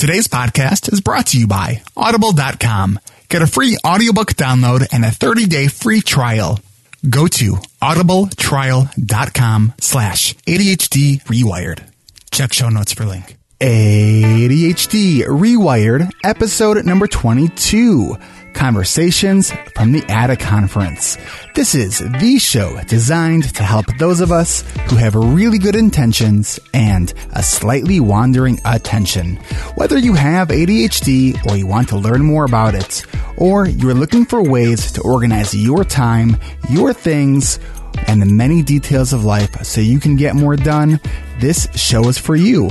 Today's podcast is brought to you by Audible.com. Get a free audiobook download and a 30-day free trial. Go to audibletrial.com slash ADHD Rewired. Check show notes for link. ADHD Rewired, episode number 22. Conversations from the ADDA Conference. This is the show designed to help those of us who have really good intentions and a slightly wandering attention. Whether you have ADHD or you want to learn more about it, or you're looking for ways to organize your time, your things, and the many details of life so you can get more done, this show is for you.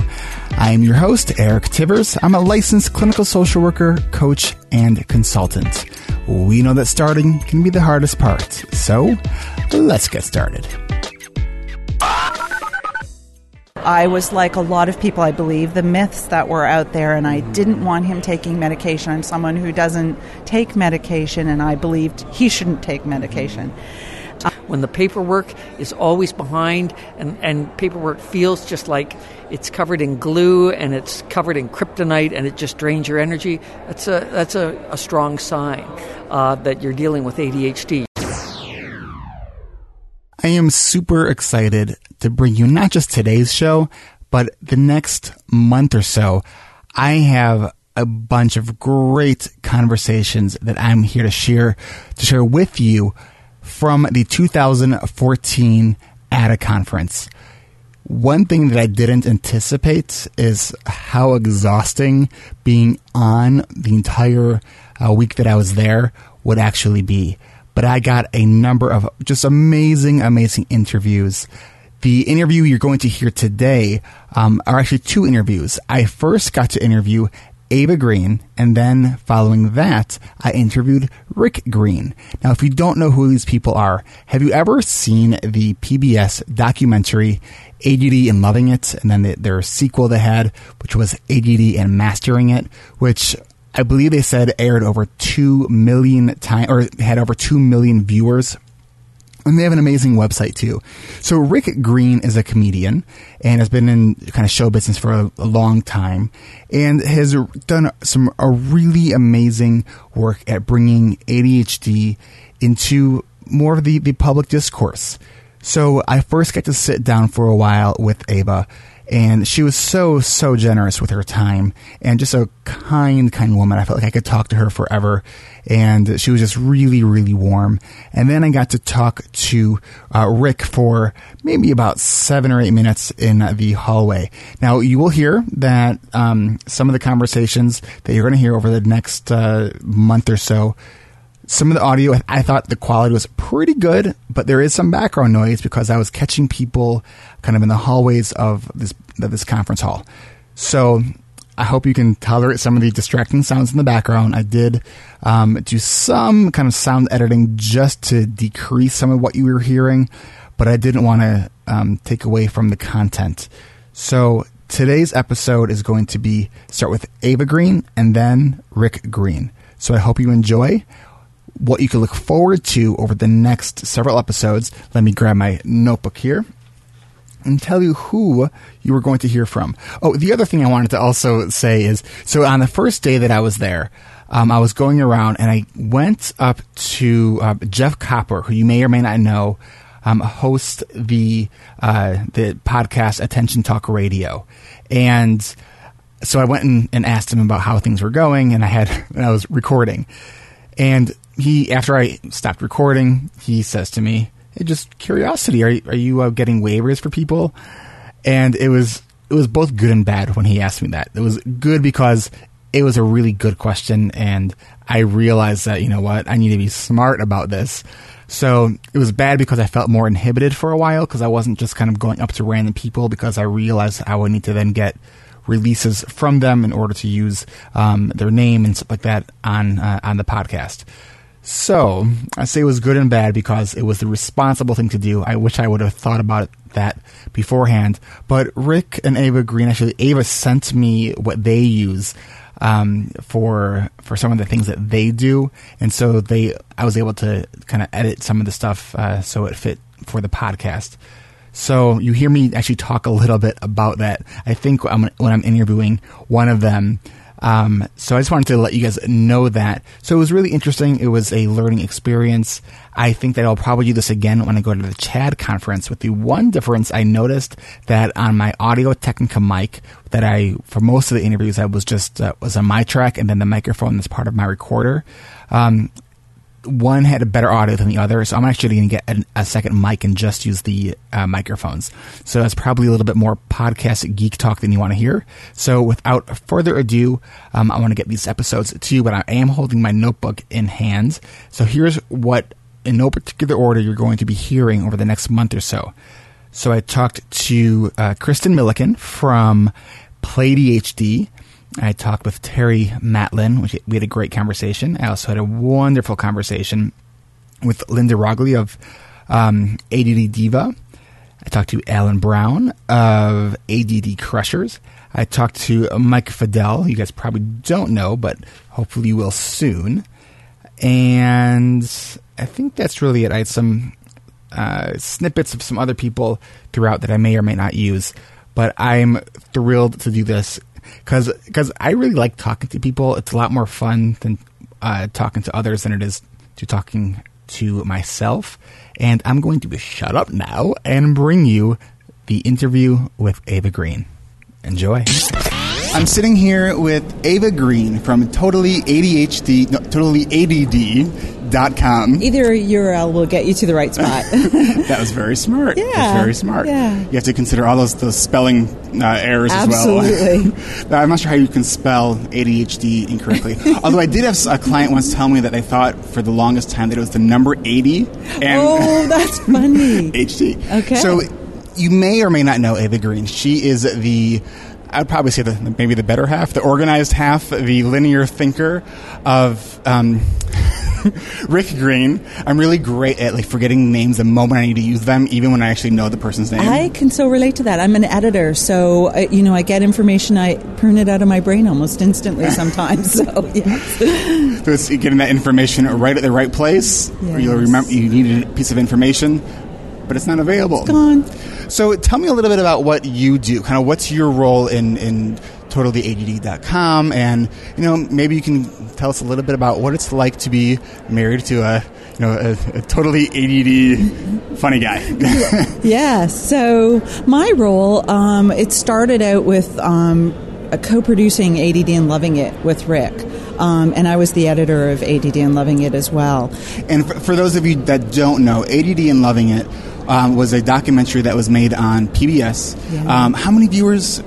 I am your host, Eric Tivers. I'm a licensed clinical social worker, coach, and consultant. We know that starting can be the hardest part, so let's get started. I was like a lot of people, I believe, the myths that were out there, and I didn't want him taking medication. I'm someone who doesn't take medication, and I believed he shouldn't take medication when the paperwork is always behind and, and paperwork feels just like it's covered in glue and it's covered in kryptonite and it just drains your energy, that's a, that's a, a strong sign uh, that you're dealing with ADHD. I am super excited to bring you not just today's show, but the next month or so. I have a bunch of great conversations that I'm here to share to share with you from the 2014 ADDA conference. One thing that I didn't anticipate is how exhausting being on the entire uh, week that I was there would actually be. But I got a number of just amazing, amazing interviews. The interview you're going to hear today um, are actually two interviews. I first got to interview Ava Green, and then following that, I interviewed Rick Green. Now, if you don't know who these people are, have you ever seen the PBS documentary ADD and Loving It, and then the, their sequel they had, which was ADD and Mastering It, which I believe they said aired over 2 million times, or had over 2 million viewers and they have an amazing website too. So Rick Green is a comedian and has been in kind of show business for a, a long time and has done some a really amazing work at bringing ADHD into more of the, the public discourse. So I first got to sit down for a while with Ava and she was so so generous with her time and just a kind kind woman. I felt like i could talk to her forever. And she was just really really warm. And then i got to talk to uh, rick for maybe about seven or eight minutes in the hallway. Now you will hear that um, some of the conversations that you're going to hear over the next uh, month or so some of the audio, I thought the quality was pretty good, but there is some background noise because I was catching people kind of in the hallways of this of this conference hall. So I hope you can tolerate some of the distracting sounds in the background. I did um, do some kind of sound editing just to decrease some of what you were hearing, but I didn't want to um, take away from the content. So today's episode is going to be start with Ava Green and then Rick Green. So I hope you enjoy what you can look forward to over the next several episodes. Let me grab my notebook here and tell you who you were going to hear from. Oh, the other thing I wanted to also say is so on the first day that I was there, um, I was going around and I went up to uh, Jeff Copper, who you may or may not know, um, hosts the uh, the podcast Attention Talk Radio, and so I went and, and asked him about how things were going, and I had and I was recording, and he after I stopped recording, he says to me, "Hey, just curiosity, are are you uh, getting waivers for people?" And it was it was both good and bad when he asked me that. It was good because it was a really good question, and I realized that you know what I need to be smart about this. So it was bad because I felt more inhibited for a while because I wasn't just kind of going up to random people because I realized I would need to then get releases from them in order to use um, their name and stuff like that on uh, on the podcast. So I say it was good and bad because it was the responsible thing to do. I wish I would have thought about that beforehand. But Rick and Ava Green actually, Ava sent me what they use um, for for some of the things that they do, and so they I was able to kind of edit some of the stuff uh, so it fit for the podcast. So you hear me actually talk a little bit about that. I think when I'm interviewing one of them, Um, so I just wanted to let you guys know that. So it was really interesting. It was a learning experience. I think that I'll probably do this again when I go to the CHADD conference. With the one difference, I noticed that on my Audio Technica mic, that I for most of the interviews I was just uh, was on my track, and then the microphone is part of my recorder. Um, one had a better audio than the other, so I'm actually going to get a, a, second mic and just use the uh, microphones. So that's probably a little bit more podcast geek talk than you want to hear. So without further ado, um, I want to get these episodes to you, but I am holding my notebook in hand. So here's what, in no particular order, you're going to be hearing over the next month or so. So I talked to uh, Kristen Milliken from PlayDHD. I talked with Terry Matlen. Which we had a great conversation. I also had a wonderful conversation with Linda Roggli of um, ADD Diva. I talked to Alan Brown of ADD Crushers. I talked to Mike Fidel. You guys probably don't know, but hopefully you will soon. And I think that's really it. I had some uh, snippets of some other people throughout that I may or may not use, but I'm thrilled to do this because because I really like talking to people. It's a lot more fun than uh, talking to others than it is to talking to myself. And I'm going to shut up now and bring you the interview with Ava Green. Enjoy. I'm sitting here with Ava Green from Totally ADHD, no, Totally ADD.com. Either URL will get you to the right spot. that was very smart. Yeah. That's very smart. Yeah. You have to consider all those, those spelling uh, errors Absolutely. as well. I'm not sure how you can spell ADHD incorrectly. Although I did have a client once tell me that they thought for the longest time that it was the number 80. And oh, that's funny. HD. Okay. So you may or may not know Ava Green. She is the I'd probably say the maybe the better half, the organized half, the linear thinker of um, Rick Green. I'm really great at like forgetting names the moment I need to use them, even when I actually know the person's name. I can so relate to that. I'm an editor, so uh, you know I get information, I prune it out of my brain almost instantly sometimes. so yes. so it's getting that information right at the right place. Yes. You'll remember you needed a piece of information, but it's not available. It's Gone. So tell me a little bit about what you do. Kind of what's your role in in totallyADD.com, and you know maybe you can tell us a little bit about what it's like to be married to a you know a, a totally ADD funny guy. yeah. So my role, um, it started out with. Um, co-producing ADD and Loving It with Rick, um, and I was the editor of ADD and Loving It as well. And for, for those of you that don't know, ADD and Loving It um, was a documentary that was made on PBS. Yeah. Um, how many viewers?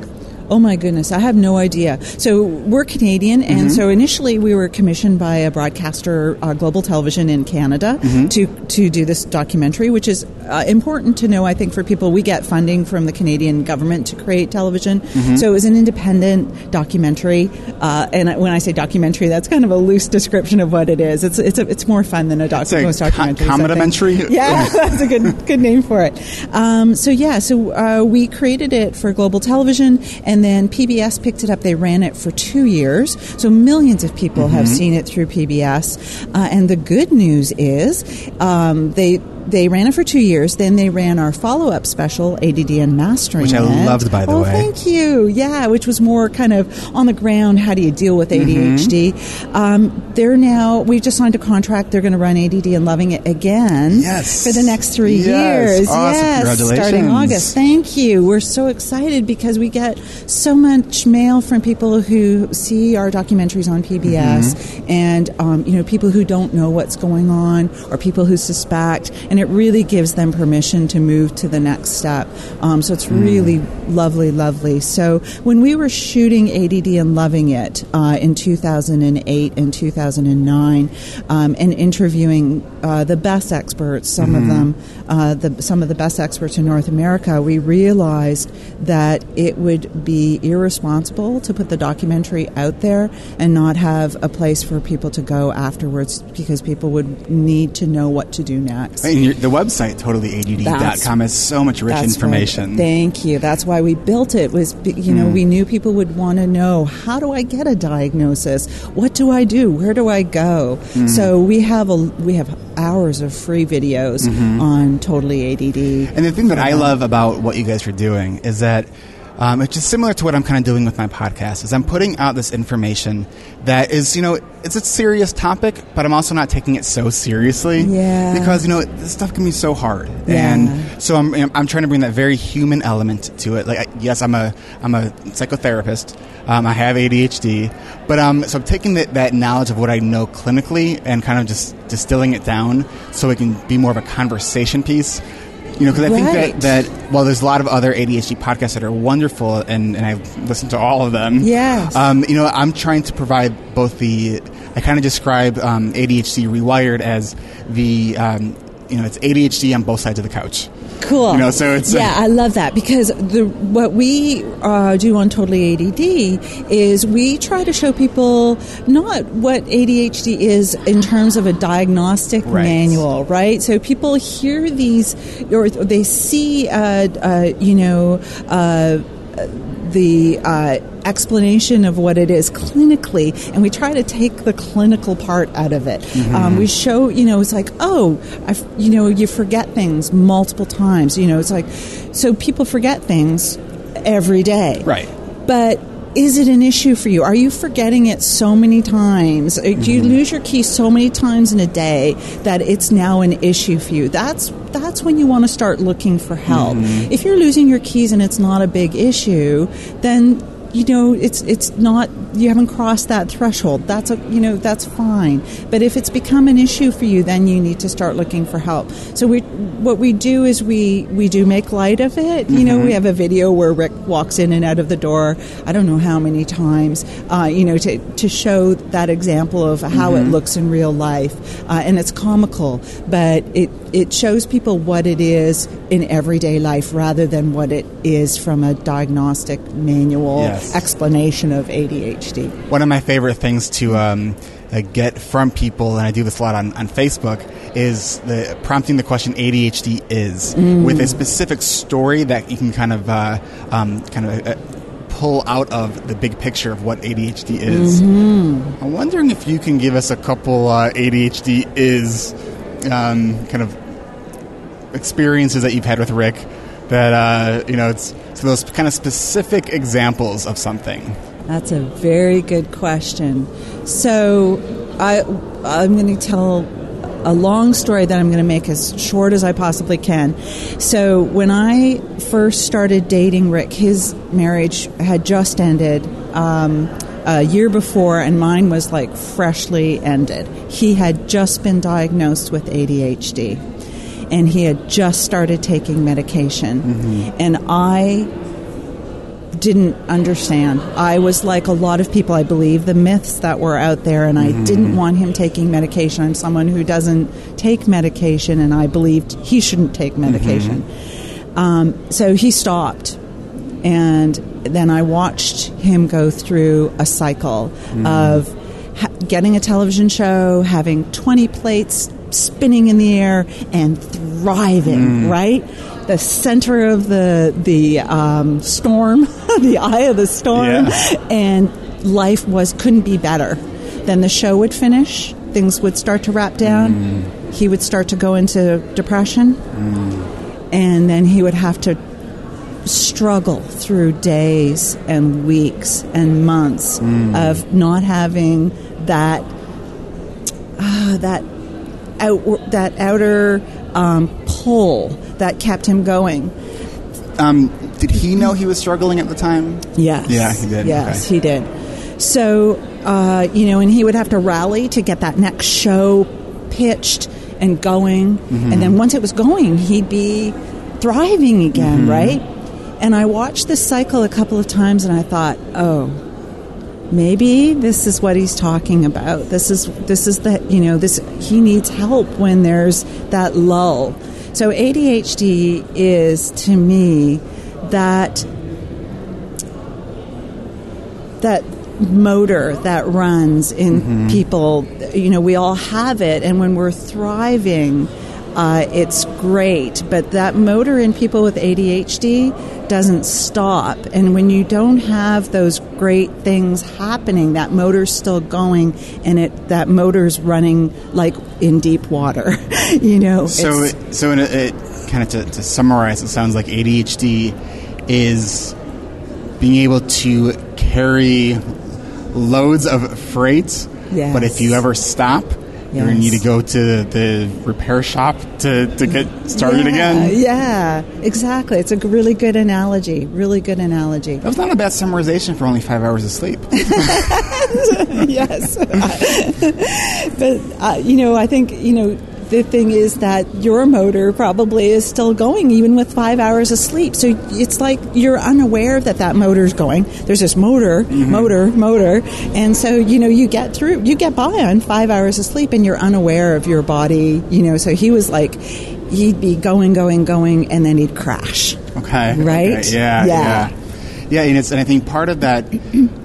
Oh my goodness, I have no idea. So we're Canadian, and Mm-hmm. so initially we were commissioned by a broadcaster, uh, Global Television in Canada, Mm-hmm. to to do this documentary, which is uh, important to know. I think for people, we get funding from the Canadian government to create television, Mm-hmm. so it was an independent documentary. Uh, and when I say documentary, that's kind of a loose description of what it is. It's it's a, it's more fun than a doc- It's a most co- documentaries. I think. comedimentary? Yeah, that's a good good name for it. Um, so yeah, so uh, we created it for Global Television, and then PBS picked it up. They ran it for two years, so millions of people have Mm-hmm. seen it through PBS. Uh, and the good news is um, they. They ran it for two years. Then they ran our follow-up special, ADD and Mastering Which I It. loved, by the oh, way. thank you. Yeah, which was more kind of on the ground. How do you deal with ADHD? Mm-hmm. Um, they're now. We've just signed a contract. They're going to run ADD and Loving It again. Yes. for the next three Yes. years. Awesome. Yes, Congratulations. starting August. Thank you. We're so excited because we get so much mail from people who see our documentaries on PBS, Mm-hmm. and um, you know people who don't know what's going on or people who suspect, and it really gives them permission to move to the next step. Um, so it's Mm. really lovely, lovely. So when we were shooting ADD and loving it uh, in 2008 and 2009, um, and interviewing uh, the best experts, some of them, uh, the, some of the best experts in North America, we realized that it would be irresponsible to put the documentary out there and not have a place for people to go afterwards because people would need to know what to do next. And your, the website totallyADD.com has so much rich information. right. Thank you. That's why we built it. Was you know mm. we knew people would want to know how do I get a diagnosis? What do I do? Where do I go? Mm. So we have a we have hours of free videos mm-hmm. on Totally ADD. And the thing that I love about what you guys are doing is that um, which is similar to what I'm kind of doing with my podcast, is I'm putting out this information that is, you know, it's a serious topic, but I'm also not taking it so seriously. Yeah. Because, you know, this stuff can be so hard. Yeah. And so I'm, I'm trying to bring that very human element to it. Like, I- yes, I'm a, I'm a psychotherapist. Um, I have ADHD. But, um, so I'm taking that, that knowledge of what I know clinically and kind of just distilling it down so it can be more of a conversation piece. You know, because I Right. think that, that well, there's a lot of other ADHD podcasts that are wonderful, and, and I've listened to all of them. Yes. Um, you know, I'm trying to provide both the. I kind of describe um, ADHD rewired as the. Um, you know, it's ADHD on both sides of the couch. Cool. You know, so it's, uh, yeah, I love that because the what we uh, do on Totally ADD is we try to show people not what ADHD is in terms of a diagnostic Right. manual, right? So people hear these or they see, uh, uh, you know. The uh, explanation of what it is clinically, and we try to take the clinical part out of it. Um, we show, you know, it's like, oh, I f you know, you forget things multiple times. You know, it's like, so people forget things every day, Right. But is it an issue for you? Are you forgetting it so many times? Uh, Do you lose your key so many times in a day that it's now an issue for you? That's that's when you want to start looking for help. If you're losing your keys and it's not a big issue, then you know it's it's not you haven't crossed that threshold. That's a you know that's fine. But if it's become an issue for you, then you need to start looking for help. So we what we do is we we do make light of it. You know, we have a video where Rick walks in and out of the door. I don't know how many times. Uh, you know, to to show that example of how it looks in real life, uh, and it's comical, but it it shows people what it is in everyday life rather than what it is from a diagnostic manual Yes. explanation of ADHD. One of my favorite things to um, uh, get from people, and I do this a lot on, on Facebook, is the prompting the question ADHD is with a specific story that you can kind of uh, um, kind of. Uh, pull out of the big picture of what ADHD is. I'm wondering if you can give us a couple uh, ADHD is um, kind of experiences that you've had with Rick that uh, you know it's those kind of specific examples of something. That's a very good question. So, I I'm going to tell a long story that I'm going to make as short as I possibly can. So, when I first started dating Rick, his marriage had just ended. Um, a year before, and mine was like freshly ended. He had just been diagnosed with ADHD, and he had just started taking medication. Mm-hmm. And I didn't understand. I was like a lot of people, I believe, the myths that were out there, and I mm-hmm. didn't want him taking medication. I'm someone who doesn't take medication, and I believed he shouldn't take mm-hmm. medication. Um, so he stopped. And then I watched him go through a cycle of ha- getting a television show, having 20 plates spinning in the air, and thriving, right? The center of the, the um, storm, the eye of the storm. Yeah. And life was couldn't be better. Then the show would finish, things would start to wrap down. He would start to go into depression. And then he would have to struggle through days and weeks and months of not having that uh, that out, that outer um, pull that kept him going. Um, did he know he was struggling at the time? Yes. Yeah, he did. Yes, Okay. he did. So, uh, you know, and he would have to rally to get that next show pitched and going. Mm-hmm. And then once it was going, he'd be thriving again, Mm-hmm. right? And I watched this cycle a couple of times and I thought, oh, maybe this is what he's talking about. This is this is the you know this he needs help when there's that lull. So ADHD is to me that that motor that runs in people. You know, we all have it, and when we're thriving, uh, it's great. But that motor in people with ADHD doesn't stop, and when you don't have those great things happening, that motor's still going, and it that motor's running like in deep water. you know, So, it, so in a, it kind of to, to summarize, it sounds like ADHD is being able to carry loads of freight. Yes. But if you ever stop, you're going to need to go to the repair shop to, to get started yeah, again. Yeah, exactly. It's a really good analogy. Really good analogy. That was not a bad summarization for only five hours of sleep. yes. but, uh, you know, I think, you know, the thing is that your motor probably is still going even with five hours of sleep. So it's like you're unaware that that motor's going. There's this motor, mm-hmm. motor, motor. And so, you know, you get through, you get by on five hours of sleep and you're unaware of your body, you know. So he was like, he'd be going, going, going, and then he'd crash. Okay. Right? Okay. Yeah, Yeah. yeah. Yeah, and, it's, and I think part of that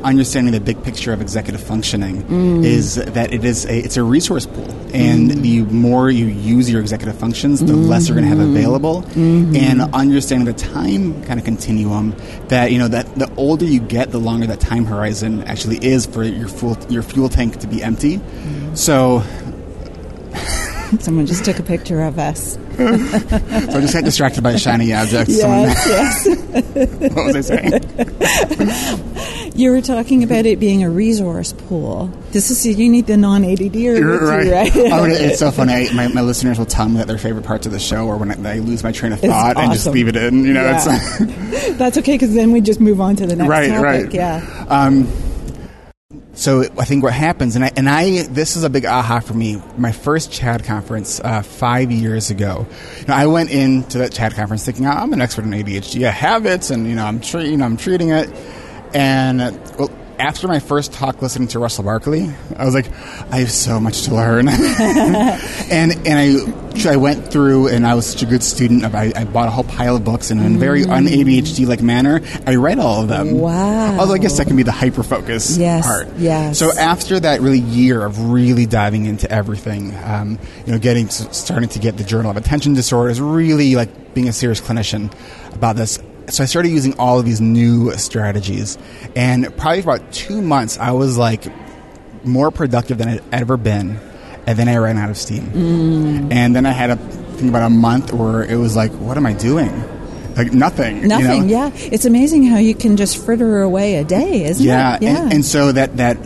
understanding the big picture of executive functioning Mm. is that it is a, it's a resource pool, and Mm. the more you use your executive functions, the less you're going to have Mm-hmm. available. And understanding the time kind of continuum that you know that the older you get, the longer that time horizon actually is for your fuel your fuel tank to be empty. Mm. So, Someone just took a picture of us. so I just got distracted by a shiny object. Yes, yes. What was I saying? You were talking about it being a resource pool. This is you need the non-ADD with you, right? oh, and it's so funny. I, my, my listeners will tell me that their favorite parts of the show are when I, I lose my train of thought and just leave it in. You know, Yeah. it's That's okay because then we just move on to the next right, topic. right. Yeah. Um, so I think what happens, and I, and I, this is a big aha for me. My first CHADD conference uh, five years ago, you know, I went into that CHADD conference thinking "Oh, I'm an expert in ADHD. I have it, and you know, I'm tre- you know, I'm treating it. And well, after my first talk, listening to Russell Barkley, I was like, I have so much to learn. and and I I went through, and I was such a good student. Of, I, I bought a whole pile of books, and in a very un ADHD like manner, I read all of them. Wow. Although I guess that can be the hyper focus Yes, part. yes. So after that really year of really diving into everything, um, you know, getting starting to get the Journal of Attention Disorders, really like being a serious clinician about this. So I started using all of these new strategies, and probably for about two months, I was like more productive than I'd ever been, and then I ran out of steam, Mm. and then I had a think about a month where it was like, what am I doing? Like nothing. you know? Nothing. Yeah. It's amazing how you can just fritter away a day, isn't yeah, it? Yeah. And, and so that that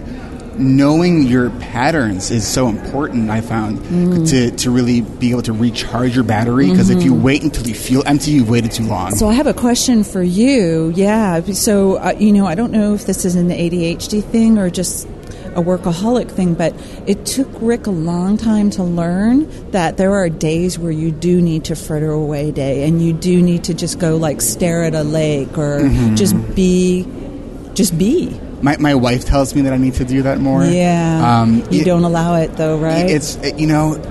knowing your patterns is so important. I found Mm. to to really be able to recharge your battery because if you wait until you feel empty, you've waited too long. Mm-hmm. So I have a question for you. Yeah. So uh, you know, I don't know if this is an ADHD thing or just a workaholic thing, but it took Rick a long time to learn that there are days where you do need to fritter away day, and you do need to just go like stare at a lake or Mm-hmm. just be, just be. My my wife tells me that I need to do that more. Yeah. Um, you it- don't allow it though, right? It's it- you know.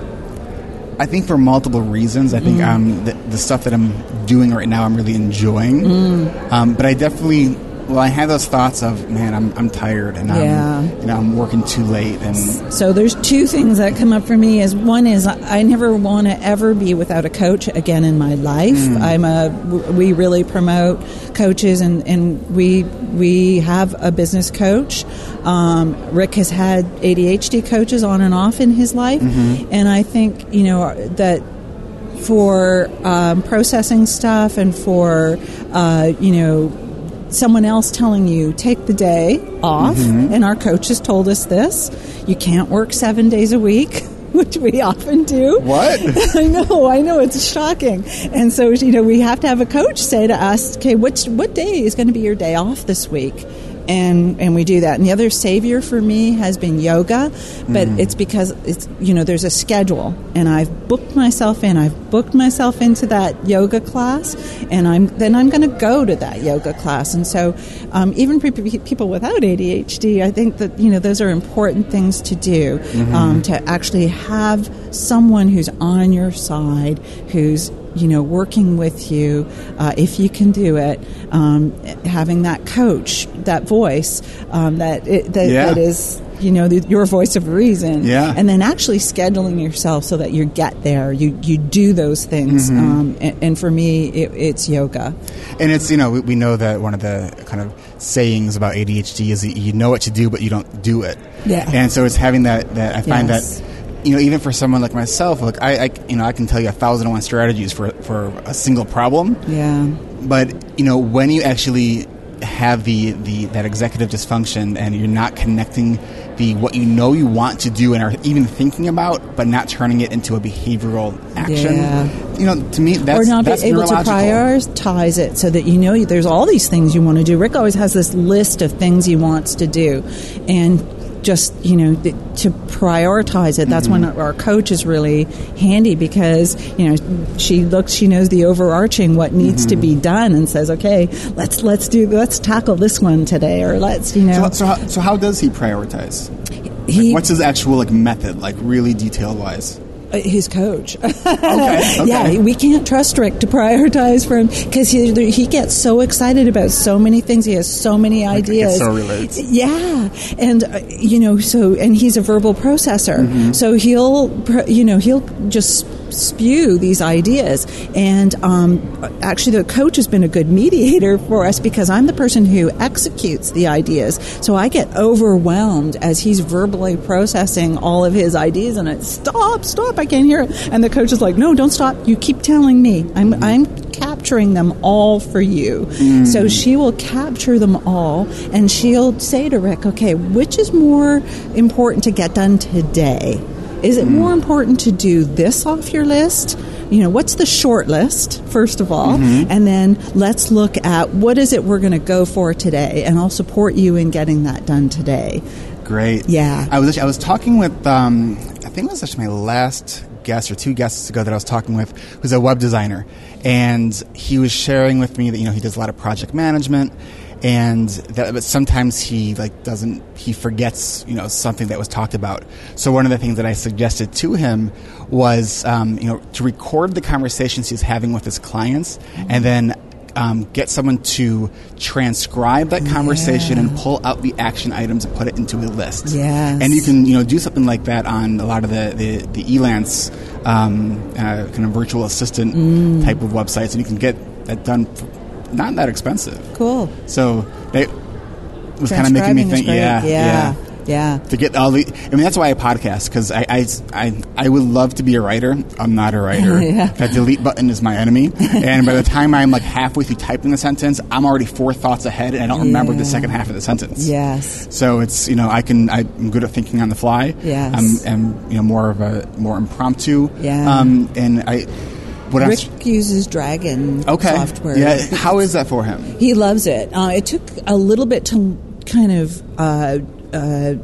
I think for multiple reasons. I think Mm. um, the, the stuff that I'm doing right now, I'm really enjoying. Mm. Um, but I definitely, well, I have those thoughts of, man, I'm, I'm tired and Yeah. I'm, you know, I'm working too late, and So there's two things that come up for me. Is one is I I never want to ever be without a coach again in my life. I'm a we really promote coaches and, and we we have a business coach. Um, Rick has had ADHD coaches on and off in his life, and I think you know that for um, processing stuff and for uh, you know someone else telling you take the day off. Mm-hmm. And our coaches told us this. You can't work seven days a week which we often do. What? i know i know. It's shocking. And so you know we have to have a coach say to us okay which what day is going to be your day off this week and and we do that. And the other savior for me has been yoga, but it's because it's you know there's a schedule, and I've booked myself in. I've booked myself into that yoga class, and I'm then I'm going to go to that yoga class. And so um, even for pe- people without ADHD, I think that you know those are important things to do um, to actually have someone who's on your side, who's you know, working with you, uh, if you can do it, um, having that coach, that voice, um, that, it, that, Yeah. that is, you know, the, your voice of reason. Yeah. And then actually scheduling yourself so that you get there, you, you do those things. Mm-hmm. Um, and, and for me, it, it's yoga. And it's you know we, we know that one of the kind of sayings about ADHD is you know what to do but you don't do it. Yeah. And so it's having that that I find Yes. that you know even for someone like myself, like I, I you know I can tell you a thousand and one strategies for for a single problem, Yeah. but you know when you actually have the, the that executive dysfunction and you're not connecting the what you know you want to do and are even thinking about, but not turning it into a behavioral action. Yeah. You know, to me, that's or not that's be able to prioritize it so that you know there's all these things you want to do. Rick always has this list of things he wants to do, and just you know th- to prioritize it. That's Mm-hmm. when our coach is really handy because you know she looks, she knows the overarching what needs to Mm-hmm. be done, and says, okay, let's let's do let's tackle this one today, or let's you know. So, so, how, so how does he prioritize? he, What's his actual like method, like really detail wise? Uh, his coach. Okay, okay. Yeah, we can't trust Rick to prioritize for him because he he gets so excited about so many things. He has so many ideas. so relates. Yeah, and uh, you know, so and he's a verbal processor, Mm-hmm. so he'll you know he'll just spew these ideas. And um, actually, the coach has been a good mediator for us because I'm the person who executes the ideas. So I get overwhelmed as he's verbally processing all of his ideas, and it stop, stop, I can't hear it. And the coach is like, "No, don't stop. You keep telling me. I'm I'm capturing them all for you." So mm. she will capture them all, and she'll say to Rick, "Okay, which is more important to get done today?" Is it mm. more important to do this off your list? You know, what's the short list, first of all? Mm-hmm. And then let's look at what is it we're going to go for today, and I'll support you in getting that done today. Great. Yeah. I was I was talking with um, think it was actually my last guest or two guests ago that I was talking with, who's a web designer, and he was sharing with me that you know he does a lot of project management, and that but sometimes he like doesn't he forgets you know something that was talked about. So one of the things that I suggested to him was um, you know to record the conversations he's having with his clients, and then um, get someone to transcribe that conversation and pull out the action items and put it into a list. Yes. And you can you know do something like that on a lot of the the, the Elance um, uh, kind of virtual assistant Mm. type of websites, and you can get that done not that expensive. Cool. So they was kind of making me think, great. yeah, yeah, yeah. to get all the. I mean, that's why I podcast because I, I, I, I would love to be a writer. I'm not a writer. Yeah. That delete button is my enemy. and by the time I'm like halfway through typing the sentence, I'm already four thoughts ahead, and I don't remember the second half of the sentence. Yes. So it's you know I can I'm good at thinking on the fly. Yes. I'm, I'm you know more of a more impromptu. Yeah. Um, and I what else? Rick uses Dragon Okay. software. Yeah. How is that for him? He loves it. Uh, it took a little bit to kind of uh, uh,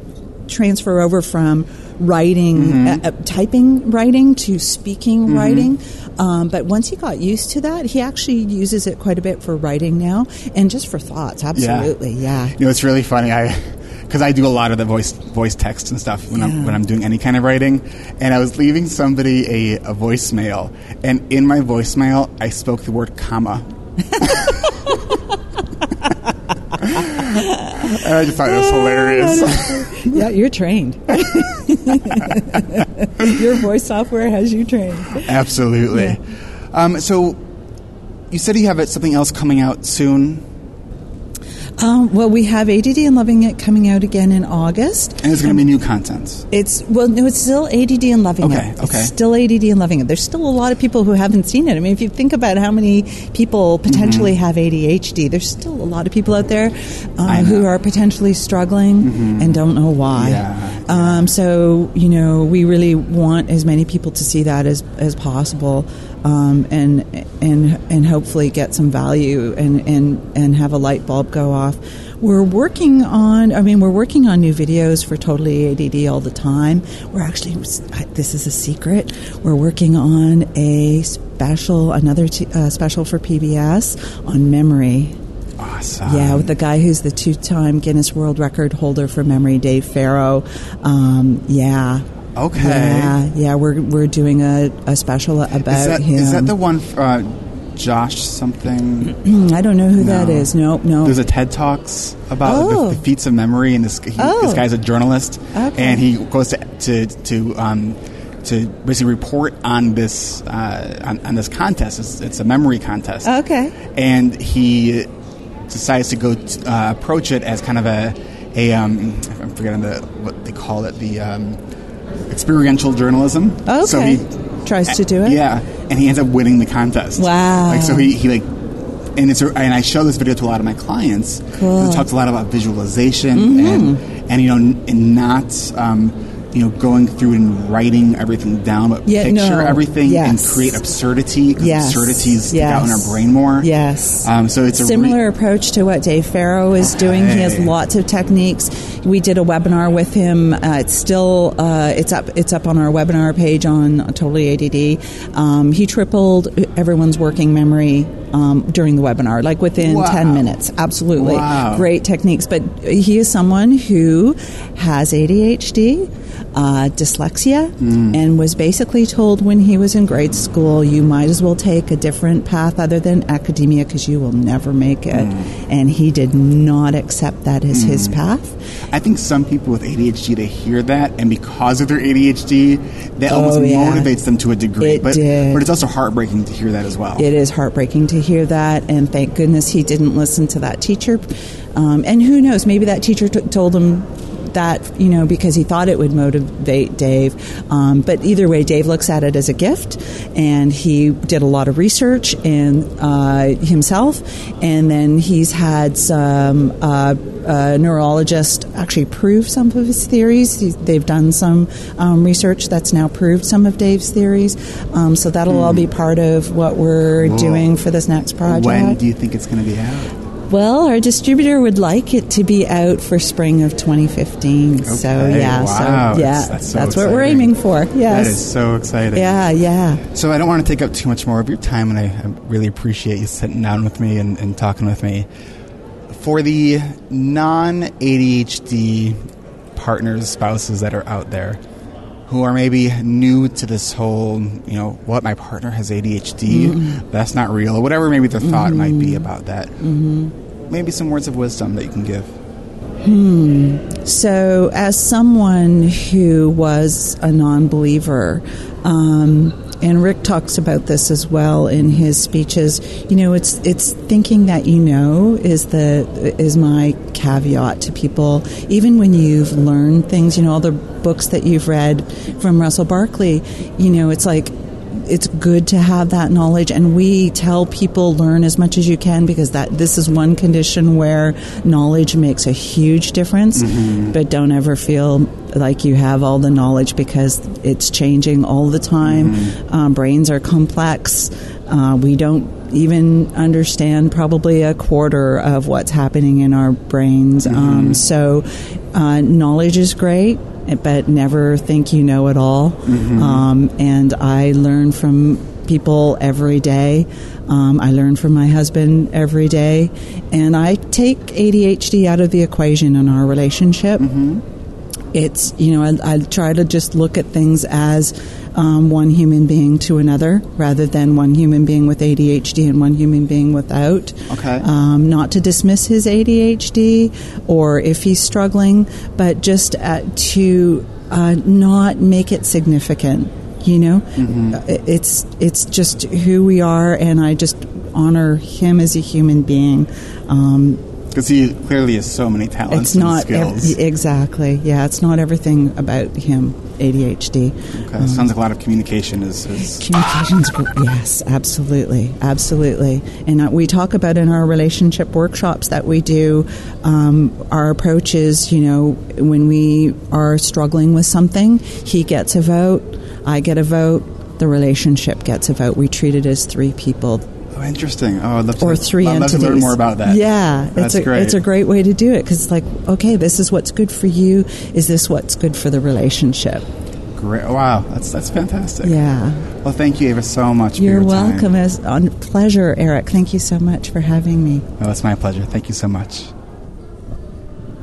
transfer over from writing, Mm-hmm. uh, uh, typing writing to speaking writing. Um, but once he got used to that, he actually uses it quite a bit for writing now and just for thoughts. Absolutely, yeah. You know, it's really funny. I because I do a lot of the voice voice text and stuff when Yeah. I'm when I'm doing any kind of writing. And I was leaving somebody a, a voicemail, and in my voicemail, I spoke the word comma. and I just thought it was hilarious. yeah, you're trained. Your voice software has you trained. Absolutely. Um, so, you said you have something else coming out soon, Um, well, we have ADD and Loving It coming out again in August. and there's going to be new content. It's well, no, it's still ADD and loving Okay, it. okay. It's still ADD and loving it. There's still a lot of people who haven't seen it. I mean, if you think about how many people potentially have ADHD, there's still a lot of people out there Mm-hmm. Uh. Mm-hmm. who are potentially struggling and don't know why. Yeah, Um, so you know, we really want as many people to see that as as possible, um, and and and hopefully get some value and and and have a light bulb go off. We're working on. I mean, we're working on new videos for Totally ADD all the time. We're actually. This is a secret. We're working on a special, another t- uh, special for PBS on memory. Awesome. Yeah, with the guy who's the two-time Guinness World Record holder for memory, Dave Farrow. Um, yeah. Okay. Yeah, yeah. We're we're doing a, a special about Is that, him. is that the one, uh, Josh something? I don't know who that No. is. No, no. There's a TED Talks about Oh. the, the feats of memory, and this he, Oh. this guy's a journalist, Okay. and he goes to to to um, to basically report on this uh, on, on this contest. It's, it's a memory contest, okay. and he decides to go t- uh, approach it as kind of a a um, I'm forgetting the what they call it the um, experiential journalism. Okay. So he Tries to do it. yeah, and he ends up winning the contest. Wow. Like so, he, he like and it's a, and I show this video to a lot of my clients. Cool. It talks a lot about visualization and and you know and not. Um, you know, going through and writing everything down, but Yeah, picture no. everything Yes. and create absurdity Yes. absurdities stick out in our brain more. Yes. Um, so it's a re- similar approach to what Dave Farrow is doing. He has lots of techniques. We did a webinar with him. Uh, it's still uh, it's up it's up on our webinar page on Totally ADD. Um, he tripled everyone's working memory um, during the webinar, like within Wow. ten minutes. Absolutely, Wow. great techniques. But he is someone who has ADHD. Uh, dyslexia Hmm. and was basically told when he was in grade school you might as well take a different path other than academia because you will never make it Hmm. and he did not accept that as his path I think some people with ADHD they hear that, and because of their ADHD, that almost Oh, yeah. motivates them to a degree. It but did. but it's also heartbreaking to hear that as well. it is heartbreaking to hear that and thank goodness he didn't listen to that teacher. Um, and who knows maybe that teacher t- told him that you know because he thought it would motivate Dave. Um, but either way Dave looks at it as a gift and he did a lot of research in uh, himself. And then he's had some uh, uh, neurologist actually prove some of his theories. They've done some um, research that's now proved some of Dave's theories. Um, so that'll all be part of what we're doing for this next project. When do you think it's going to be out? Well, our distributor would like it to be out for spring of 2015. So yeah, wow, so yeah, that's so what we're aiming for. Yes. That is so exciting. yeah, yeah. So I don't want to take up too much more of your time, and I, I really appreciate you sitting down with me and, and talking with me. For the non-ADHD partners, spouses that are out there who are maybe new to this whole, you know, what my partner has ADHD, Mm-hmm. that's not real, or whatever maybe the thought might be about that. Mm-hmm. Maybe some words of wisdom that you can give. So, as someone who was a non believer, um, and Rick talks about this as well in his speeches. You know, it's it's thinking that you know is the is my caveat to people. Even when you've learned things, you know, all the books that you've read from Russell Barkley, you know, it's like it's good to have that knowledge and we tell people learn as much as you can because that this is one condition where knowledge makes a huge difference. But don't ever feel like you have all the knowledge because it's changing all the time. Um, brains are complex. Uh, we don't even understand probably a quarter of what's happening in our brains. Um, so uh, knowledge is great but never think you know it all. Um, and I learn from people every day. Um, I learn from my husband every day. And I take ADHD out of the equation in our relationship. It's, you know, I, I try to just look at things as um, one human being to another rather than one human being with ADHD and one human being without Okay. um, not to dismiss his ADHD or if he's struggling, but just uh, to uh, not make it significant. You know, Uh, it's it's just who we are, and I just honor him as a human being. Um, Because he clearly has so many talents it's and not ev- skills. exactly, yeah. It's not everything about him. ADHD. okay. Sounds like a lot of communication is, is Communications, yes, absolutely, absolutely. And uh, we talk about in our relationship workshops that we do. Um, our approach is, you know, when we are struggling with something, he gets a vote, I get a vote, the relationship gets a vote. We treat it as three people Oh, interesting. Oh, I'd love to, or three I'd love to learn more about that. Yeah, That's it's a great. it's a great way to do it because it's like, okay, this is what's good for you. Is this what's good for the relationship? Great. Wow, that's that's fantastic. Yeah. Well, thank you, Ava, so much. You're your welcome. It's a pleasure, Eric. Thank you so much for having me. Oh, it's my pleasure. Thank you so much.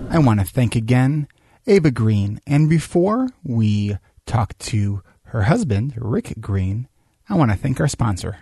I want to thank again Ava Green. And before we talk to her husband, Rick Green, I want to thank our sponsor.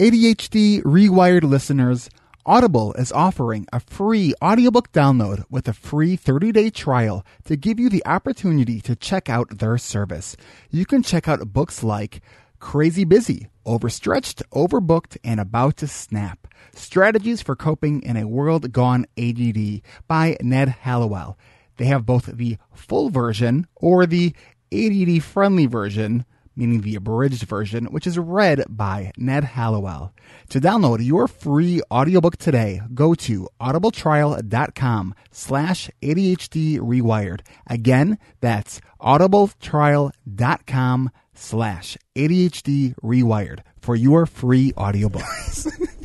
ADHD Rewired listeners, Audible is offering a free audiobook download with a free 30-day trial to give you the opportunity to check out their service. You can check out books like Crazy Busy, Overstretched, Overbooked, and About to Snap. Strategies for Coping in a World Gone ADD by Ned Hallowell. They have both the full version or the ADD friendly version, meaning the abridged version, which is read by Ned Hallowell. To download your free audiobook today, go to audibletrial.com slash ADHD Rewired. Again, that's audibletrial.com slash ADHD Rewired for your free audiobook.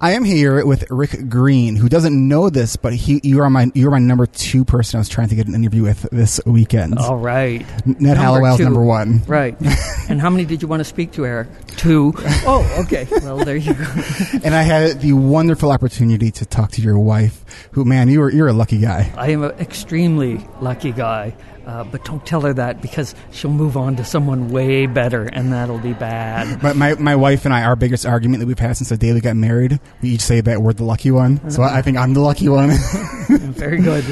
I am here with Rick Green, who doesn't know this, but he you are my you are my number two person I was trying to get an interview with this weekend. All right. Ned Number two. number one. Right. and how many did you want to speak to, Eric? Two. Oh, okay. Well, there you go. And I had the wonderful opportunity to talk to your wife, who man, you were you're a lucky guy. I am an extremely lucky guy, uh, but don't tell her that because she'll move on to someone way better, and that'll be bad. But my, my wife and I, our biggest argument that we've had since the day we got married, we each say that we're the lucky one. So I think I'm the lucky one. Very good.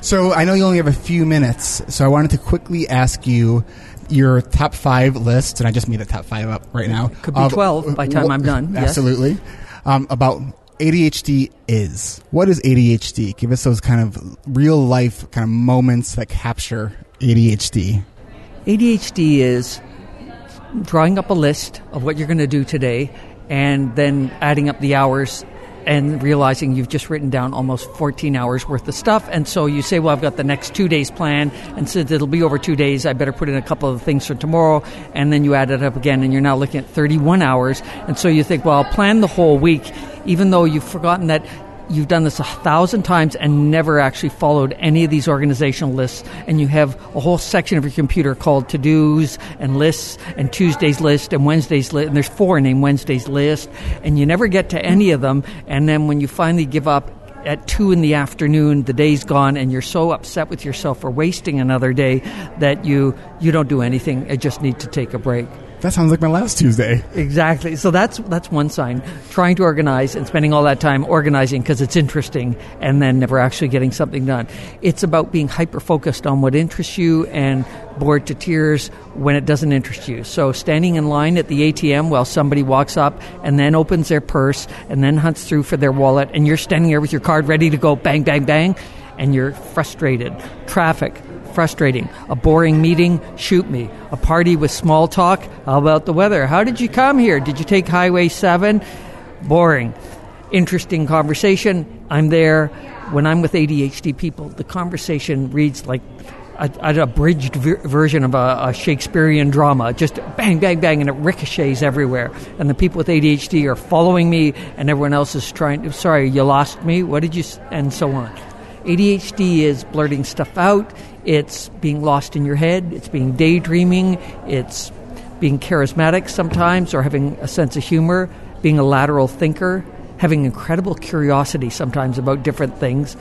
so I know you only have a few minutes, so I wanted to quickly ask you your top five list, and I just made the top five up right now. Could be of 12 by the time wh- I'm done, yes. Absolutely. Um, about ADHD is. What is ADHD? Give us those kind of real life kind of moments that capture ADHD. ADHD is drawing up a list of what you're going to do today and then adding up the hours and realizing you've just written down almost 14 hours worth of stuff. And so you say, well, I've got the next two days planned. And since it'll be over two days, I better put in a couple of things for tomorrow. And then you add it up again and you're now looking at 31 hours. And so you think, well, I'll plan the whole week, even though you've forgotten that you've done this a thousand times and never actually followed any of these organizational lists and you have a whole section of your computer called to-dos and lists and tuesday's list and wednesday's list and there's four named wednesday's list and you never get to any of them and then when you finally give up at two in the afternoon the day's gone and you're so upset with yourself for wasting another day that you you don't do anything and just need to take a break That sounds like my last Tuesday. Exactly. So that's that's one sign. Trying to organize and spending all that time organizing because it's interesting, and then never actually getting something done. It's about being hyper focused on what interests you and bored to tears when it doesn't interest you. So standing in line at the ATM while somebody walks up and then opens their purse and then hunts through for their wallet, and you're standing there with your card ready to go, bang, bang, bang, and you're frustrated. Traffic frustrating. A boring meeting, shoot me. A party with small talk, how about the weather? How did you come here? Did you take Highway 7? Boring. Interesting conversation, I'm there. When I'm with ADHD people, the conversation reads like a, an abridged ver- version of a, a Shakespearean drama. Just bang, bang, bang, and it ricochets everywhere. And the people with ADHD are following me, and everyone else is trying. To sorry, you lost me. What did you? And so on. ADHD is blurting stuff out. It's being lost in your head. It's being daydreaming. It's being charismatic sometimes, or having a sense of humor. Being a lateral thinker. Having incredible curiosity sometimes about different things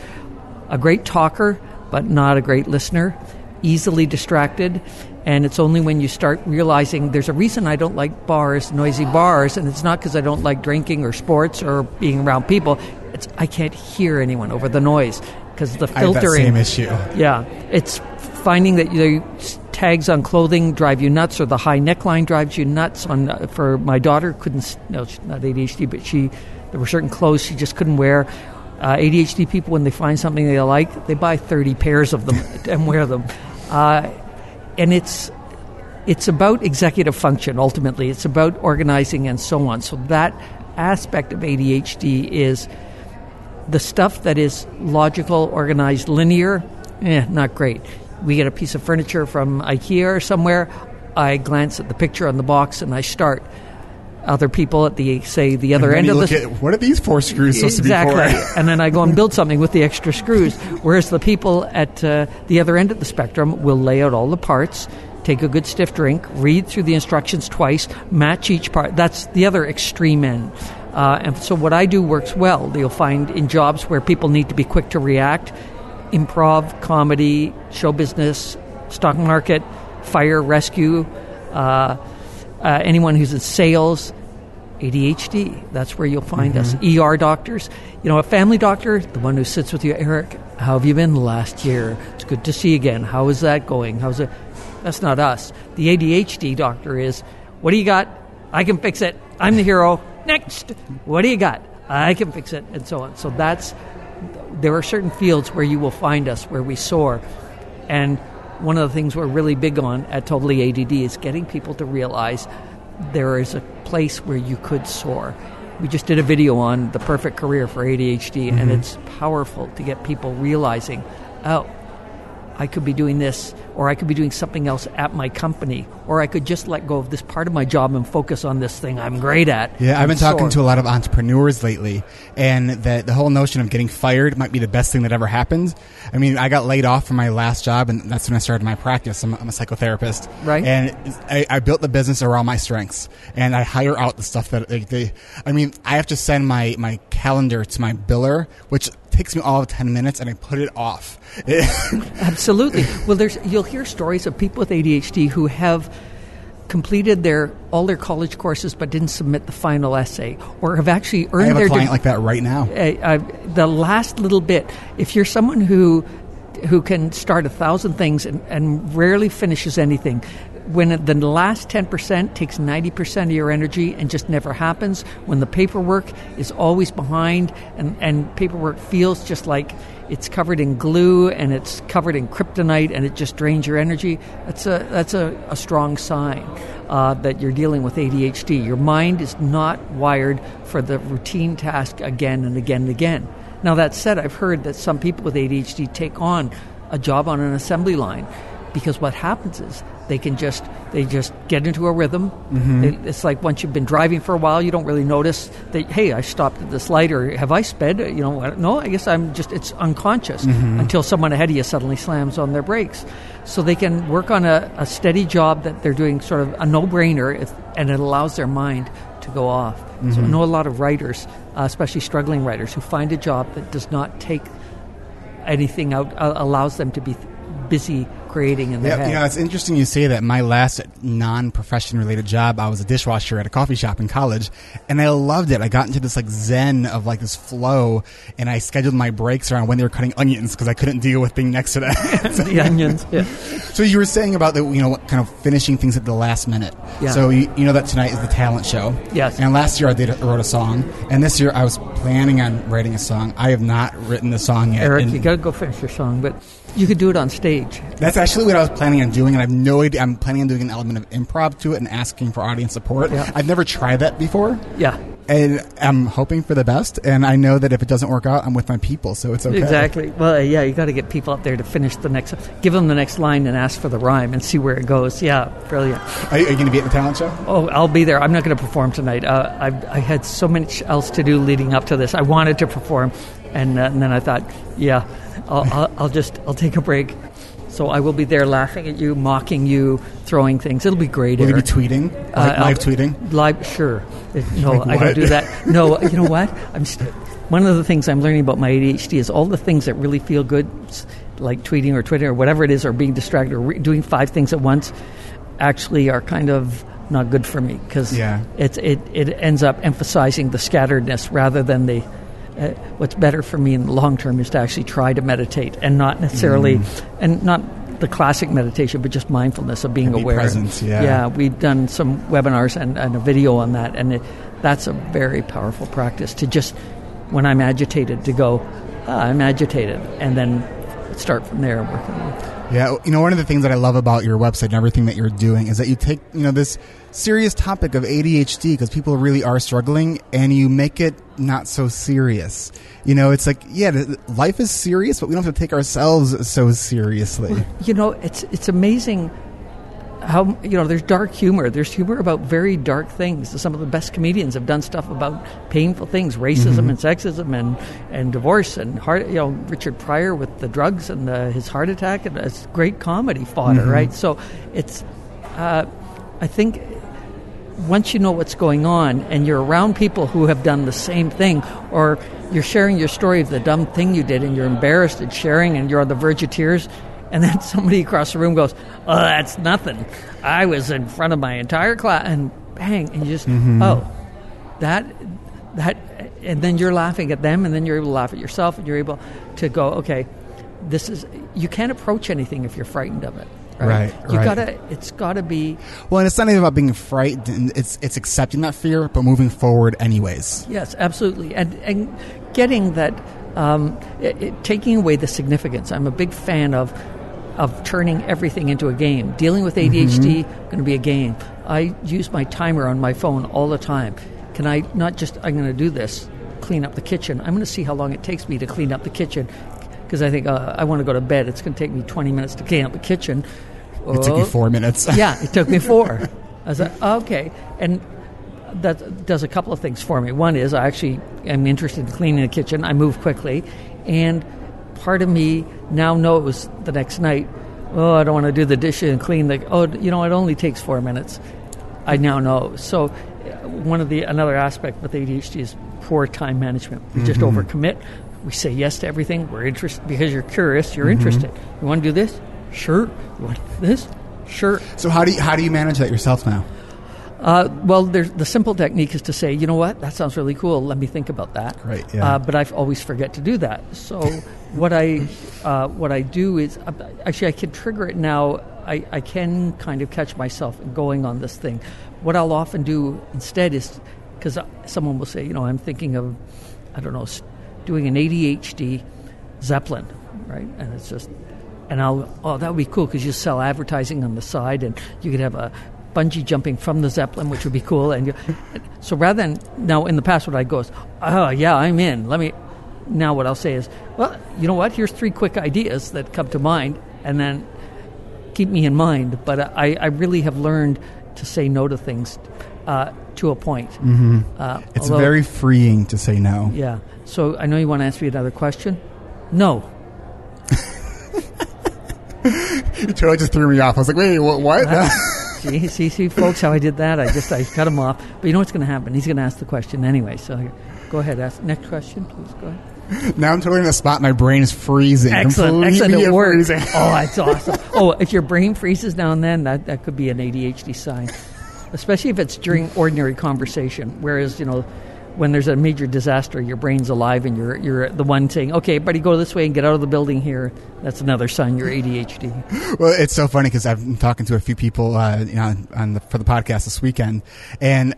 a great talker, but not a great listener, easily distracted. And it's only when you start realizing there's a reason I don't like bars, noisy bars, and it's not because I don't like drinking or sports or being around people. It's I can't hear anyone over the noise because the I have that filtering. same issue. Yeah, it's finding that the tags on clothing drive you nuts, or the high neckline drives you nuts. On uh, for my daughter, couldn't no, she's not ADHD, but she there were certain clothes she just couldn't wear. Uh, ADHD people, when they find something they like, they buy thirty pairs of them and wear them, uh, and it's it's about executive function ultimately. It's about organizing and so on. So that aspect of ADHD is the stuff that is logical, organized, linear, eh, not great. We get a piece of furniture from IKEA or somewhere. I glance at the picture on the box and I start. Other people at the say the other end of the at what are these four screws supposed exactly, to be for? and then I go and build something with the extra screws. Whereas the people at uh, the other end of the spectrum will lay out all the parts, take a good stiff drink, read through the instructions twice, match each part. That's the other extreme end. Uh, and so what I do works well. You'll find in jobs where people need to be quick to react, improv, comedy, show business, stock market, fire, rescue, uh, uh, anyone who's in sales, ADHD. That's where you'll find us. ER doctors. You know, a family doctor, the one who sits with you, Eric, how have you been last year? It's good to see you again. How is that going? How's it? That's not us. The ADHD doctor is, what do you got? I can fix it. I'm the hero. Next. What do you got? I can fix it. And so on. So that's, there are certain fields where you will find us where we soar. And one of the things we're really big on at Totally ADD is getting people to realize there is a place where you could soar. We just did a video on the perfect career for ADHD, and Mm-hmm. it's powerful to get people realizing, oh, I could be doing this, or I could be doing something else at my company, or I could just let go of this part of my job and focus on this thing I'm great at. Yeah, I've been and talking to a lot of entrepreneurs lately, and that the whole notion of getting fired might be the best thing that ever happened. I mean, I got laid off from my last job, and that's when I started my practice. I'm, I'm a psychotherapist, Right. And I, I built the business around my strengths, and I hire out the stuff that they, they. I mean, I have to send my my calendar to my biller, which takes me all of ten minutes, and I put it off. Absolutely. Well, there's you'll hear stories of people with ADHD who have completed their all their college courses but didn't submit the final essay, or have actually I earned have their a client deg- like that right now. uh, uh, the last little bit. If you're someone who who can start a thousand things and, and rarely finishes anything, when the last 10% takes 90% of your energy and just never happens, when the paperwork is always behind and, and paperwork feels just like it's covered in glue and it's covered in kryptonite and it just drains your energy, that's a, that's a, a strong sign uh, that you're dealing with ADHD. Your mind is not wired for the routine task again and again and again. Now, that said, I've heard that some people with ADHD take on a job on an assembly line because what happens is they can just they just get into a rhythm. It, it's like once you've been driving for a while, you don't really notice that. Hey, I stopped at this light, or have I sped? You know, no, I guess I'm just it's unconscious until someone ahead of you suddenly slams on their brakes. So they can work on a, a steady job that they're doing, sort of a no-brainer, if, and it allows their mind to go off. So I know a lot of writers, uh, especially struggling writers, who find a job that does not take anything out, uh, allows them to be busy creating in their Yeah, head. you know, it's interesting you say that. My last non-profession related job, I was a dishwasher at a coffee shop in college, and I loved it. I got into this like zen of like this flow, and I scheduled my breaks around when they were cutting onions because I couldn't deal with being next to that. so, the onions. Yeah. so you were saying about the you know what kind of finishing things at the last minute. Yeah. So you, you know that tonight is the talent show. Yes. And last year I did wrote a song, and this year I was planning on writing a song. I have not written the song yet. Eric, and- you got to go finish your song, but you could do it on stage. That's actually what I was planning on doing, and I have no idea. I'm planning on doing an element of improv to it and asking for audience support. Yeah. I've never tried that before, Yeah. and I'm hoping for the best. And I know that if it doesn't work out, I'm with my people, so it's okay. Exactly. Well, uh, yeah, you got to get people up there to finish the next. Give them the next line and ask for the rhyme and see where it goes. Yeah, brilliant. Are you, you going to be at the talent show? Oh, I'll be there. I'm not going to perform tonight. Uh, I, I had so much else to do leading up to this. I wanted to perform, and, uh, and then I thought, yeah, I'll, I'll, I'll just I'll take a break. So I will be there laughing at you, mocking you, throwing things. It'll be great. Will you be tweeting? Uh, live I'll- tweeting? Live, sure. If- no, Like I don't do that. No, you know what? I'm st- one of the things I'm learning about my ADHD is all the things that really feel good, like tweeting or Twitter or whatever it is, or being distracted or re- doing five things at once, actually are kind of not good for me because Yeah. it, it it ends up emphasizing the scatteredness rather than the. Uh, what's better for me in the long term is to actually try to meditate and not necessarily, Mm. and not the classic meditation, but just mindfulness of being be aware. present, yeah. yeah, we've done some webinars and, and a video on that, and it, that's a very powerful practice to just, when I'm agitated, to go, ah, I'm agitated, and then start from there. Yeah, you know, one of the things that I love about your website and everything that you're doing is that you take, you know, this serious topic of ADHD because people really are struggling and you make it not so serious. You know, it's like, yeah, life is serious, but we don't have to take ourselves so seriously. You know, it's it's amazing how you know there's dark humor. There's humor about very dark things. Some of the best comedians have done stuff about painful things, racism and sexism and and divorce and heart. You know, Richard Pryor with the drugs and the, his heart attack and it's great comedy fodder, right? So it's uh, I think once you know what's going on and you're around people who have done the same thing or you're sharing your story of the dumb thing you did and you're embarrassed at sharing and you're on the verge of tears and then somebody across the room goes oh that's nothing i was in front of my entire class and bang and you just oh that that and then you're laughing at them and then you're able to laugh at yourself and you're able to go okay this is you can't approach anything if you're frightened of it Right, you right. gotta it's gotta be Well, and it's not even about being frightened. It's it's accepting that fear, but moving forward anyways. Yes, absolutely, and and getting that, um, it, it- taking away the significance. I'm a big fan of of turning everything into a game. Dealing with ADHD going to be a game. I use my timer on my phone all the time. Can I not just I'm going to do this, clean up the kitchen. I'm going to see how long it takes me to clean up the kitchen because I think uh, I want to go to bed. It's going to take me 20 minutes to clean up the kitchen. It took you Oh. four minutes. yeah, it took me four. I was like, okay. And that does a couple of things for me. One is I actually am interested in cleaning the kitchen. I move quickly. And part of me now knows the next night, oh, I don't want to do the dishes and clean the, oh, you know, it only takes four minutes. I now know. So uh, one of the, another aspect with ADHD is poor time management. We just overcommit. We say yes to everything. We're interested because you're curious. You're interested. You want to do this? Sure. You want to do this? Sure. So how do you, how do you manage that yourself now? Uh, well, there's, the simple technique is to say, you know what, that sounds really cool. Let me think about that. Right, yeah. Uh, but I always forget to do that. So what I uh, what I do is uh, actually I can trigger it now. I, I can kind of catch myself going on this thing. What I'll often do instead is because someone will say, you know, I'm thinking of I don't know doing an ADHD Zeppelin, right? And it's just and I'll oh that would be cool because you sell advertising on the side and you could have a bungee jumping from the zeppelin which would be cool and so rather than now in the past what I go is oh yeah I'm in let me now what I'll say is well you know what here's three quick ideas that come to mind and then keep me in mind but I, I really have learned to say no to things uh, to a point mm-hmm. uh, It's although- very freeing to say no. yeah so I know you want to ask me another question no You totally just threw me off. I was like, wait, what? what? See, see, see, folks, how I did that? I just I cut him off. But you know what's going to happen? He's going to ask the question anyway. So here, go ahead. Ask next question, please. Go ahead. now I'm totally in the spot. My brain is freezing. Excellent, excellent. It works. freezing. Oh, that's awesome. Oh, if your brain freezes now and then, that that could be an ADHD sign, especially if it's during ordinary conversation. Whereas you know. When there's a major disaster, your brain's alive, and you're you're the one saying, "Okay, buddy, go this way and get out of the building here." That's another sign you're ADHD. Well, it's so funny because I've been talking to a few people, uh, you know, on the, for the podcast this weekend, and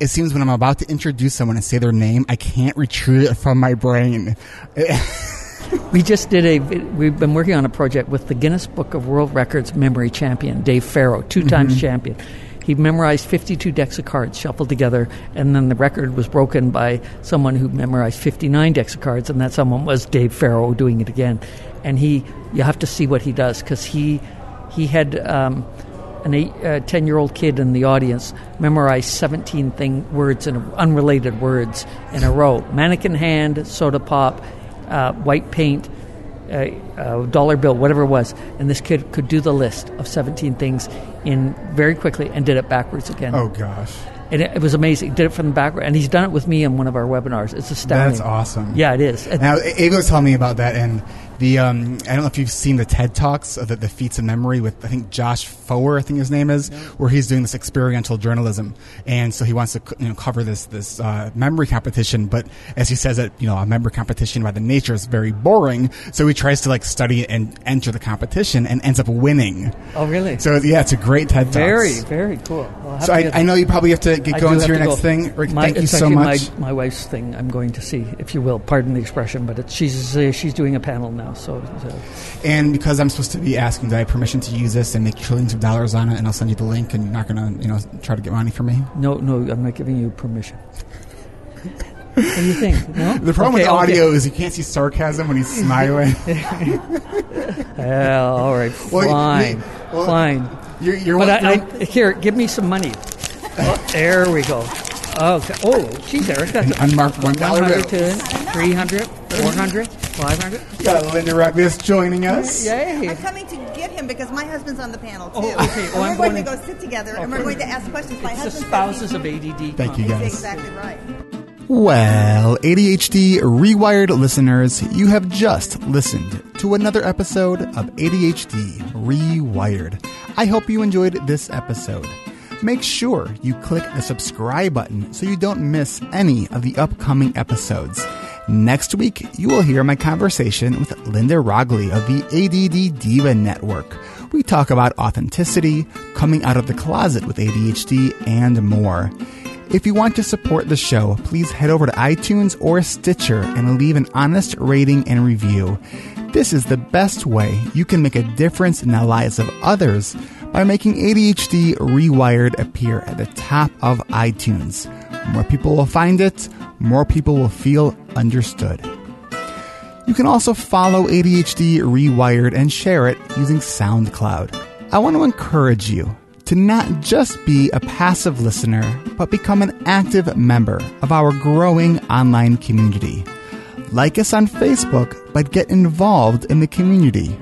it seems when I'm about to introduce someone and say their name, I can't retrieve it from my brain. We just did a. We've been working on a project with the Guinness Book of World Records memory champion, Dave Farrow, two times champion. He memorized 52 decks of cards shuffled together, and then the record was broken by someone who memorized 59 decks of cards, and that someone was Dave Farrow doing it again. And he, you have to see what he does because he, he had. Um, an eight, uh, 10 year old kid in the audience memorized 17 thing, words and unrelated words in a row mannequin hand, soda pop, uh, white paint, uh, uh, dollar bill, whatever it was. And this kid could do the list of 17 things in very quickly and did it backwards again. Oh gosh, And it, it was amazing. Did it from the backward. And he's done it with me in one of our webinars. It's astounding. that's awesome. Yeah, it is. Now, was telling me about that, and the um, I don't know if you've seen the TED talks of the, the feats of memory with I think Josh Foer, I think his name is, where he's doing this experiential journalism, and so he wants to you know cover this this uh, memory competition, but as he says that you know a memory competition by the nature is very boring, so he tries to like study and enter the competition and ends up winning. oh, really? So yeah, it's a great TED talks. very, very cool. I'll So I, I know you probably have to get I going to your have next go. thing. Rick, My- thank you so much. My, my wife's thing. I'm going to see, if you will, pardon the expression, but she's uh, she's doing a panel now. So, so And because I'm supposed to be asking, do I have permission to use this and make trillions of dollars on it? And I'll send you the link, and you're not going to, you know, try to get money from me. no, no, I'm not giving you permission. what do you think? No. The problem Okay, with okay. audio is you can't see sarcasm when he's smiling. Yeah, all right, Well, fine, well, fine. you're, you're But one- I, I, here, give me some money. Oh, there we go. Okay. Oh, geez, Eric, that's An unmarked one dollar 100 bill. to 300, 400, 500. got Linda Roggli joining us. Yay. I'm coming to get him because my husband's on the panel oh, too. Oh, okay. And Oh, we're I'm going, going to to- go sit together and we're going to ask questions. My It's the spouses of ADD. Thank you, guys. exactly right. Well, ADHD Rewired listeners, you have just listened to another episode of ADHD Rewired. I hope you enjoyed this episode. Make sure you click the subscribe button so you don't miss any of the upcoming episodes. Next week, you will hear my conversation with Linda Roggli of the ADD Diva Network. We talk about authenticity, coming out of the closet with ADHD, and more. If you want to support the show, please head over to iTunes or Stitcher and leave an honest rating and review. This is the best way you can make a difference in the lives of others by making ADHD Rewired appear at the top of iTunes. More people will find it, more people will feel understood. You can also follow ADHD Rewired and share it using SoundCloud. I want to encourage you to not just be a passive listener, but become an active member of our growing online community. Like us on Facebook, but get involved in the community.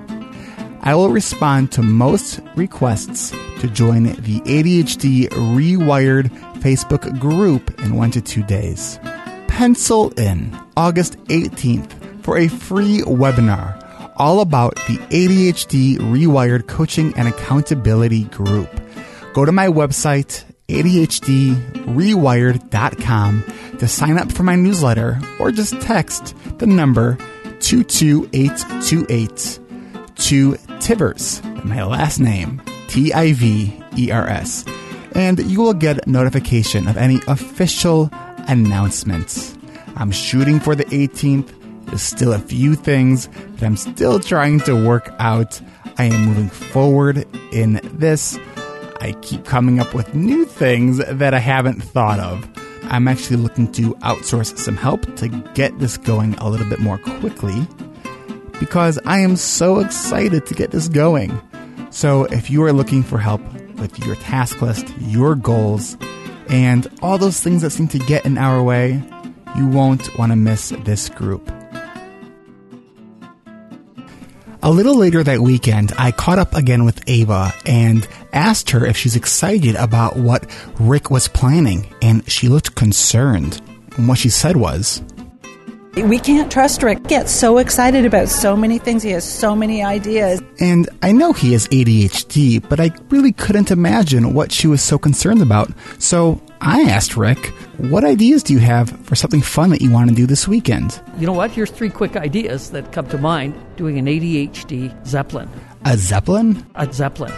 I will respond to most requests to join the ADHD Rewired Facebook group in one to two days. Pencil in August 18th for a free webinar all about the ADHD Rewired Coaching and Accountability Group. Go to my website, ADHDrewired.com, to sign up for my newsletter or just text the number 22828 to Tivers, my last name, T I V E R S, and you will get notification of any official announcements. I'm shooting for the 18th. There's still a few things that I'm still trying to work out. I am moving forward in this. I keep coming up with new things that I haven't thought of. I'm actually looking to outsource some help to get this going a little bit more quickly because I am so excited to get this going. So, if you are looking for help with your task list, your goals, and all those things that seem to get in our way, you won't want to miss this group. A little later that weekend, I caught up again with Ava and asked her if she's excited about what Rick was planning, and she looked concerned. And what she said was, We can't trust Rick. He gets so excited about so many things. He has so many ideas. And I know he has ADHD, but I really couldn't imagine what she was so concerned about. So I asked Rick, what ideas do you have for something fun that you want to do this weekend? You know what? Here's three quick ideas that come to mind doing an ADHD Zeppelin. A Zeppelin? A Zeppelin.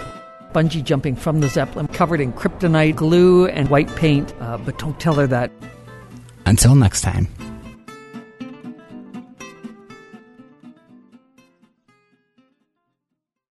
Bungee jumping from the Zeppelin, covered in kryptonite, glue, and white paint. Uh, but don't tell her that. Until next time.